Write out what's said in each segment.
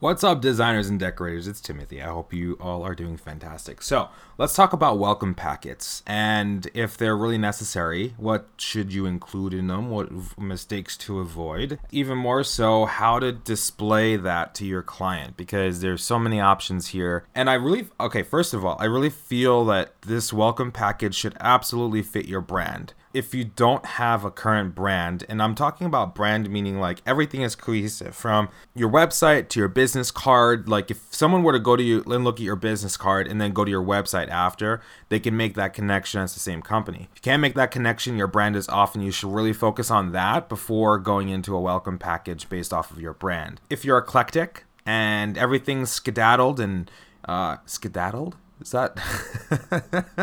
What's up, designers and decorators? It's Timothy. I hope you all are doing fantastic. So, let's talk about welcome packets and if they're really necessary, what should you include in them, what mistakes to avoid, even more so, how to display that to your client because there's so many options here. And I really, okay, first of all, I really feel that this welcome package should absolutely fit your brand if you don't have a current brand, and I'm talking about brand meaning like everything is cohesive from your website to your business card. Like if someone were to go to you and look at your business card and then go to your website after, they can make that connection as the same company. If you can't make that connection, your brand is off, and you should really focus on that before going into a welcome package based off of your brand. If you're eclectic and everything's skedaddled and uh, skedaddled is that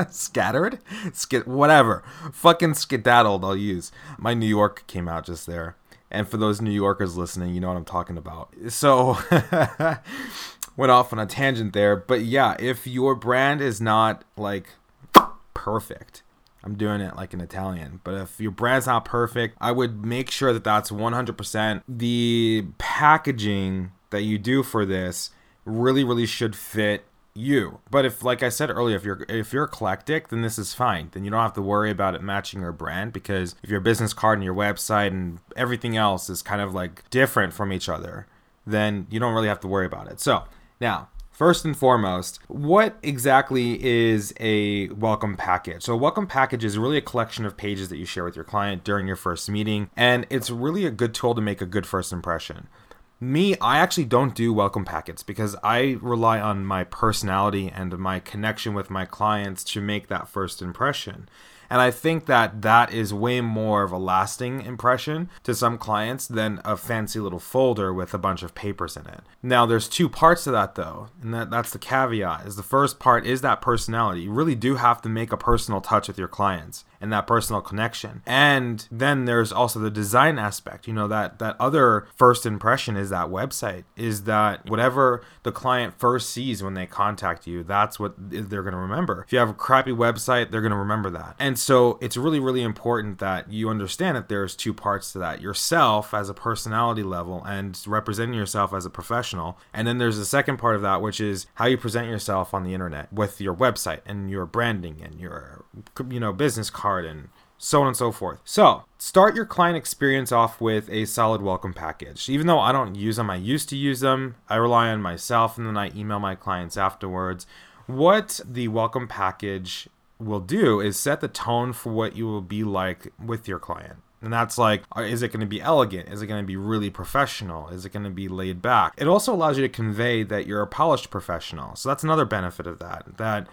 scattered? Sk- whatever. Fucking skedaddled, I'll use. My New York came out just there. And for those New Yorkers listening, you know what I'm talking about. So, went off on a tangent there. But yeah, if your brand is not like perfect, I'm doing it like an Italian. But if your brand's not perfect, I would make sure that that's 100%. The packaging that you do for this really, really should fit you. But if like I said earlier, if you're if you're eclectic, then this is fine. Then you don't have to worry about it matching your brand because if your business card and your website and everything else is kind of like different from each other, then you don't really have to worry about it. So, now, First and foremost, what exactly is a welcome package? So, a welcome package is really a collection of pages that you share with your client during your first meeting, and it's really a good tool to make a good first impression me, I actually don't do welcome packets because I rely on my personality and my connection with my clients to make that first impression. And I think that that is way more of a lasting impression to some clients than a fancy little folder with a bunch of papers in it. Now, there's two parts to that though, and that, that's the caveat. Is the first part is that personality. You really do have to make a personal touch with your clients and that personal connection. And then there's also the design aspect. You know that that other first impression is that website is that whatever the client first sees when they contact you, that's what they're going to remember. If you have a crappy website, they're going to remember that. And and so it's really, really important that you understand that there's two parts to that yourself as a personality level and representing yourself as a professional. And then there's the second part of that, which is how you present yourself on the internet with your website and your branding and your, you know, business card and so on and so forth. So, start your client experience off with a solid welcome package. Even though I don't use them, I used to use them. I rely on myself and then I email my clients afterwards. What the welcome package will do is set the tone for what you will be like with your client. And that's like, uh, is it going to be elegant? Is it going to be really professional? Is it going to be laid back? It also allows you to convey that you're a polished professional. So that's another benefit of that. That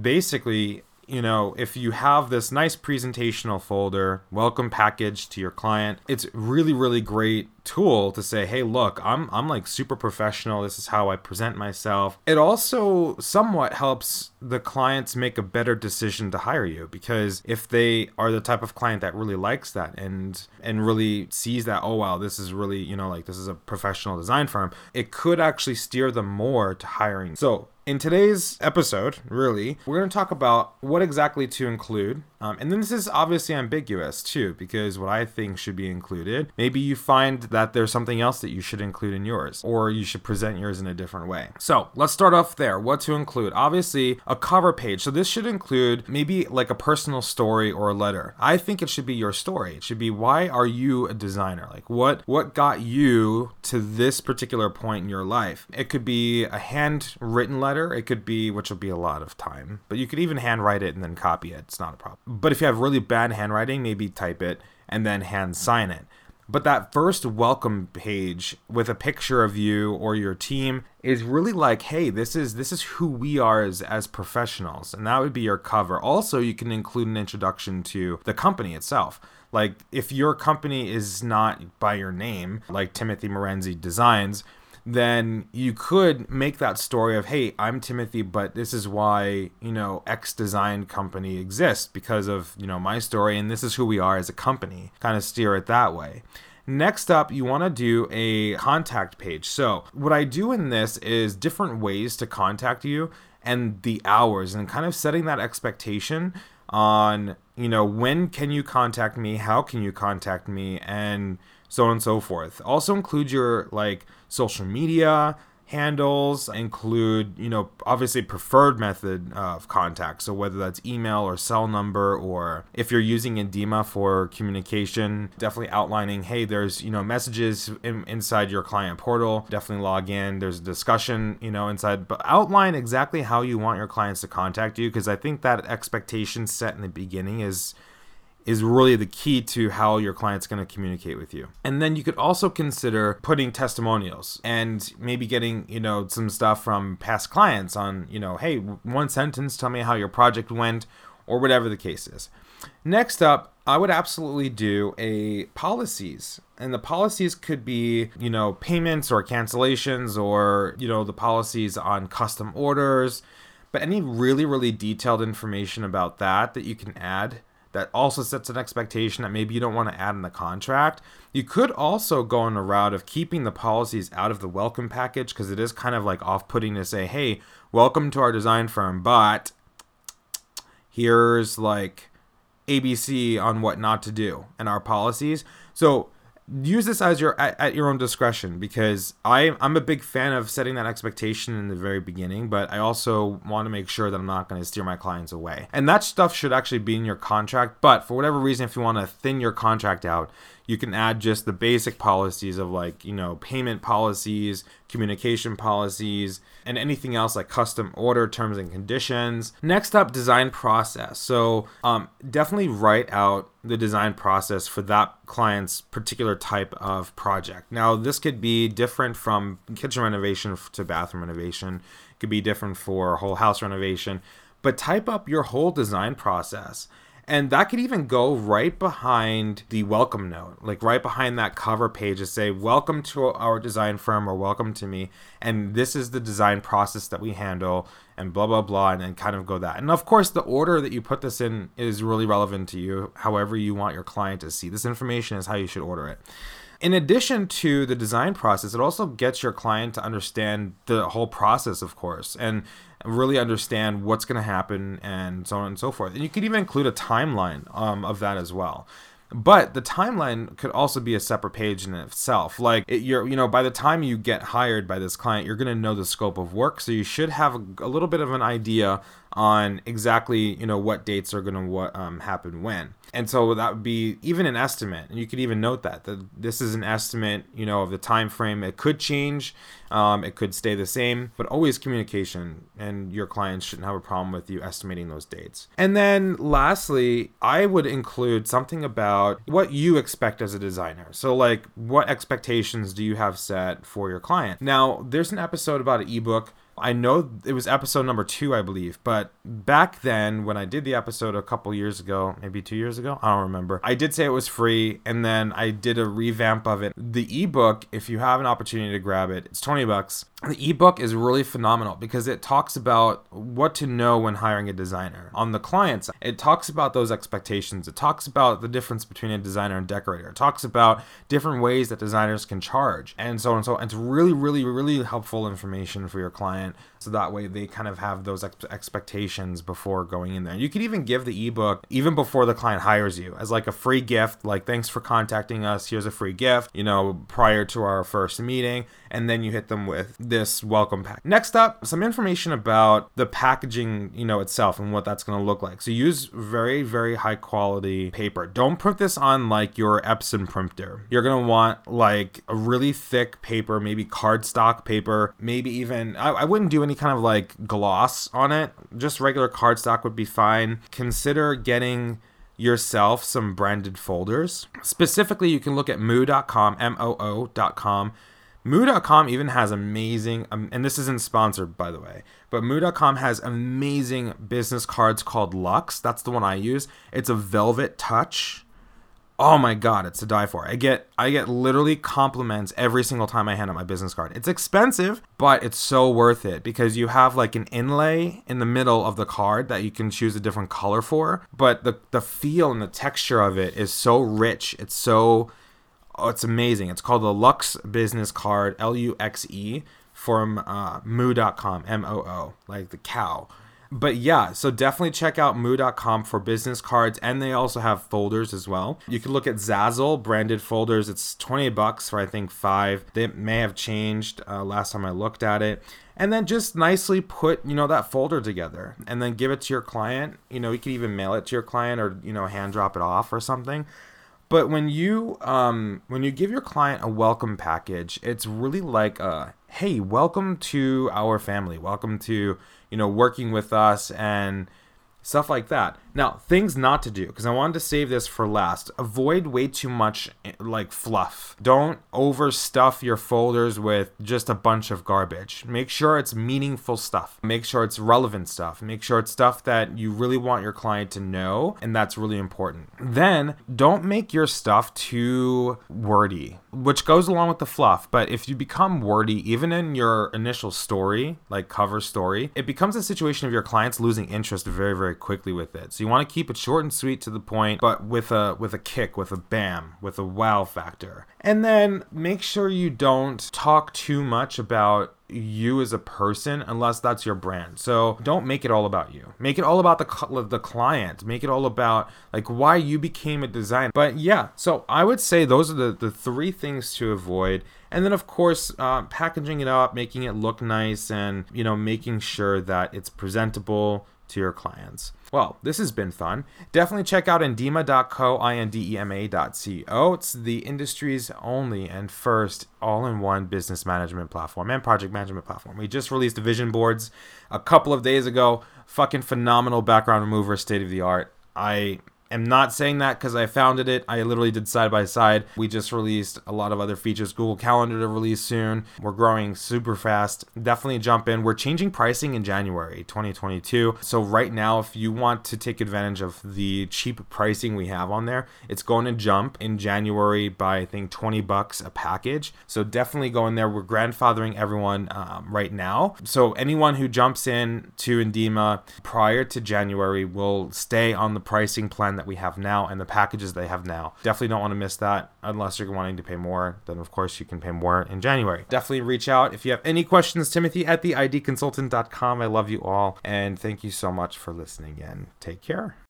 basically you know, if you have this nice presentational folder, welcome package to your client, it's really, really great tool to say, hey, look, I'm I'm like super professional. This is how I present myself. It also somewhat helps the clients make a better decision to hire you because if they are the type of client that really likes that and and really sees that, oh wow, this is really, you know, like this is a professional design firm, it could actually steer them more to hiring. So in today's episode, really, we're going to talk about what exactly to include. Um, and then this is obviously ambiguous too, because what I think should be included, maybe you find that there's something else that you should include in yours, or you should present yours in a different way. So let's start off there. What to include? Obviously, a cover page. So this should include maybe like a personal story or a letter. I think it should be your story. It should be why are you a designer? Like what what got you to this particular point in your life? It could be a handwritten letter. It could be, which will be a lot of time, but you could even handwrite it and then copy it. It's not a problem. But if you have really bad handwriting, maybe type it and then hand sign it. But that first welcome page with a picture of you or your team is really like, hey, this is this is who we are as as professionals, and that would be your cover. Also, you can include an introduction to the company itself. Like if your company is not by your name, like Timothy Morenzi Designs, then you could make that story of, hey, I'm Timothy, but this is why, you know, X design company exists because of, you know, my story, and this is who we are as a company. Kind of steer it that way. Next up, you want to do a contact page. So, what I do in this is different ways to contact you and the hours and kind of setting that expectation on, you know, when can you contact me, how can you contact me, and so on and so forth. Also include your like social media handles include you know obviously preferred method of contact. So whether that's email or cell number or if you're using Indema for communication definitely outlining hey there's you know messages in, inside your client portal. Definitely log in. There's a discussion you know inside but outline exactly how you want your clients to contact you because i think that expectation set in the beginning is is really the key to how your client's going to communicate with you. And then you could also consider putting testimonials and maybe getting, you know, some stuff from past clients on, you know, hey, one sentence, tell me how your project went or whatever the case is. Next up, I would absolutely do a policies. And the policies could be, you know, payments or cancellations or, you know, the policies on custom orders. But any really, really detailed information about that that you can add that also sets an expectation that maybe you don't want to add in the contract. You could also go on a route of keeping the policies out of the welcome package because it is kind of like off putting to say, hey, welcome to our design firm, but here's like ABC on what not to do and our policies. So use this as your at, at, your own discretion because I I'm a big fan of setting that expectation in the very beginning, but I also want to make sure that I'm not going to steer my clients away. And that stuff should actually be in your contract, but for whatever reason if you want to thin your contract out, you can add just the basic policies of like, you know, payment policies, communication policies, and anything else like custom order terms and conditions. Next up, design process. So um, definitely write out the design process for that client's particular type of project. Now, this could be different from kitchen renovation to bathroom renovation, it could be different for whole house renovation, but type up your whole design process and that could even go right behind the welcome note, like right behind that cover page to say, Welcome to our design firm or welcome to me. And this is the design process that we handle, and blah, blah, blah, and then kind of go that. And of course, the order that you put this in is really relevant to you. However, you want your client to see this information is how you should order it. In addition to the design process, it also gets your client to understand the whole process, of course. And really understand what's going to happen and so on and so forth. And you could even include a timeline um, of that as well. But the timeline could also be a separate page in itself. Like it, you're, you know, by the time you get hired by this client, you're going to know the scope of work, so you should have a, a little bit of an idea on exactly, you know, what dates are going to what um, happen when. And so that would be even an estimate. And you could even note that that this is an estimate, you know, of the time frame. It could change, um, it could stay the same, but always communication. And your clients shouldn't have a problem with you estimating those dates. And then lastly, I would include something about what you expect as a designer. So like, what expectations do you have set for your client? Now, there's an episode about an ebook I know it was episode number two, I believe, but back then when I did the episode a couple years ago, maybe two years ago, I don't remember. I did say it was free, and then I did a revamp of it. The ebook, if you have an opportunity to grab it, it's twenty bucks. The ebook is really phenomenal because it talks about what to know when hiring a designer. On the client side, it talks about those expectations. It talks about the difference between a designer and decorator. It talks about different ways that designers can charge, and so on and so. On. It's really, really, really helpful information for your client so that way they kind of have those ex- expectations before going in there. You could even give the ebook even before the client hires you as like a free gift, like thanks for contacting us. Here's a free gift, you know, prior to our first meeting, and then you hit them with this welcome pack. Next up, some information about the packaging, you know, itself and what that's going to look like. So use very very high quality paper. Don't print this on like your Epson printer. You're going to want like a really thick paper, maybe cardstock paper, maybe even I, I wouldn't do any kind of like gloss on it. Just regular cardstock would be fine. Consider getting yourself some branded folders. Specifically, you can look at moo.com, M O O.com. Moo.com even has amazing, um, and this isn't sponsored by the way, but Moo.com has amazing business cards called Luxe. That's the one I use. It's a velvet touch oh my god, it's to die for. I get I get literally compliments every single time I hand out my business card. It's expensive, but it's so worth it because you have like an inlay in the middle of the card that you can choose a different color for, but the the feel and the texture of it is so rich. It's so oh, it's amazing. It's called the Luxe Business Card, L U X E from uh, moo.com, M O O, like the cow. But yeah, so definitely check out moo.com for business cards and they also have folders as well. You can look at Zazzle branded folders. It's 20 bucks for I think 5. They may have changed uh, last time I looked at it and then just nicely put you know that folder together and then give it to your client you know you could even mail it to your client or you know hand drop it off or something but when you um, when you give your client a welcome package, it's really like a hey, welcome to our family, welcome to you know working with us and stuff like that. Now, things not to do because I wanted to save this for last. Avoid way too much eh, like fluff. Don't overstuff your folders with just a bunch of garbage. Make sure it's meaningful stuff. Make sure it's relevant stuff. Make sure it's stuff that you really want your client to know, and that's really important. Then, don't make your stuff too wordy, which goes along with the fluff. But if you become wordy, even in your initial story, like cover story, it becomes a situation of your clients losing interest very, very quickly with it. So you want to keep it short and sweet to the point, but with a with a kick, with a bam, with a wow factor. And then make sure you don't talk too much about you as a person unless that's your brand. So don't make it all about you. Make it all about the the client. Make it all about like why you became a designer. But yeah, so I would say those are the the three things to avoid. And then of course, uh, packaging it up, making it look nice, and you know making sure that it's presentable to your clients. Well, this has been fun. Definitely check out indema.co, I-N-D-E-M-A.co. It's the industry's only and first all-in-one business management platform and project management platform. We just released vision boards a couple of days ago. Fucking phenomenal background remover, state of the art. I am not saying that because I founded it. I literally did side by side. We just released a lot of other features. Google Calendar to release soon. We're growing super fast. Definitely jump in. We're changing pricing in January 2022. So right now, if you want to take advantage of the cheap pricing we have on there, it's going to jump in January by I think 20 bucks a package. So definitely go in there. We're grandfathering everyone um, right now. So anyone who jumps in to Indema prior to January will stay on the pricing plan that we have now and the packages they have now. Definitely don't want to miss that unless you're wanting to pay more. Then, of course, you can pay more in January. Definitely reach out if you have any questions. Timothy at the idconsultant.com. I love you all and thank you so much for listening and take care.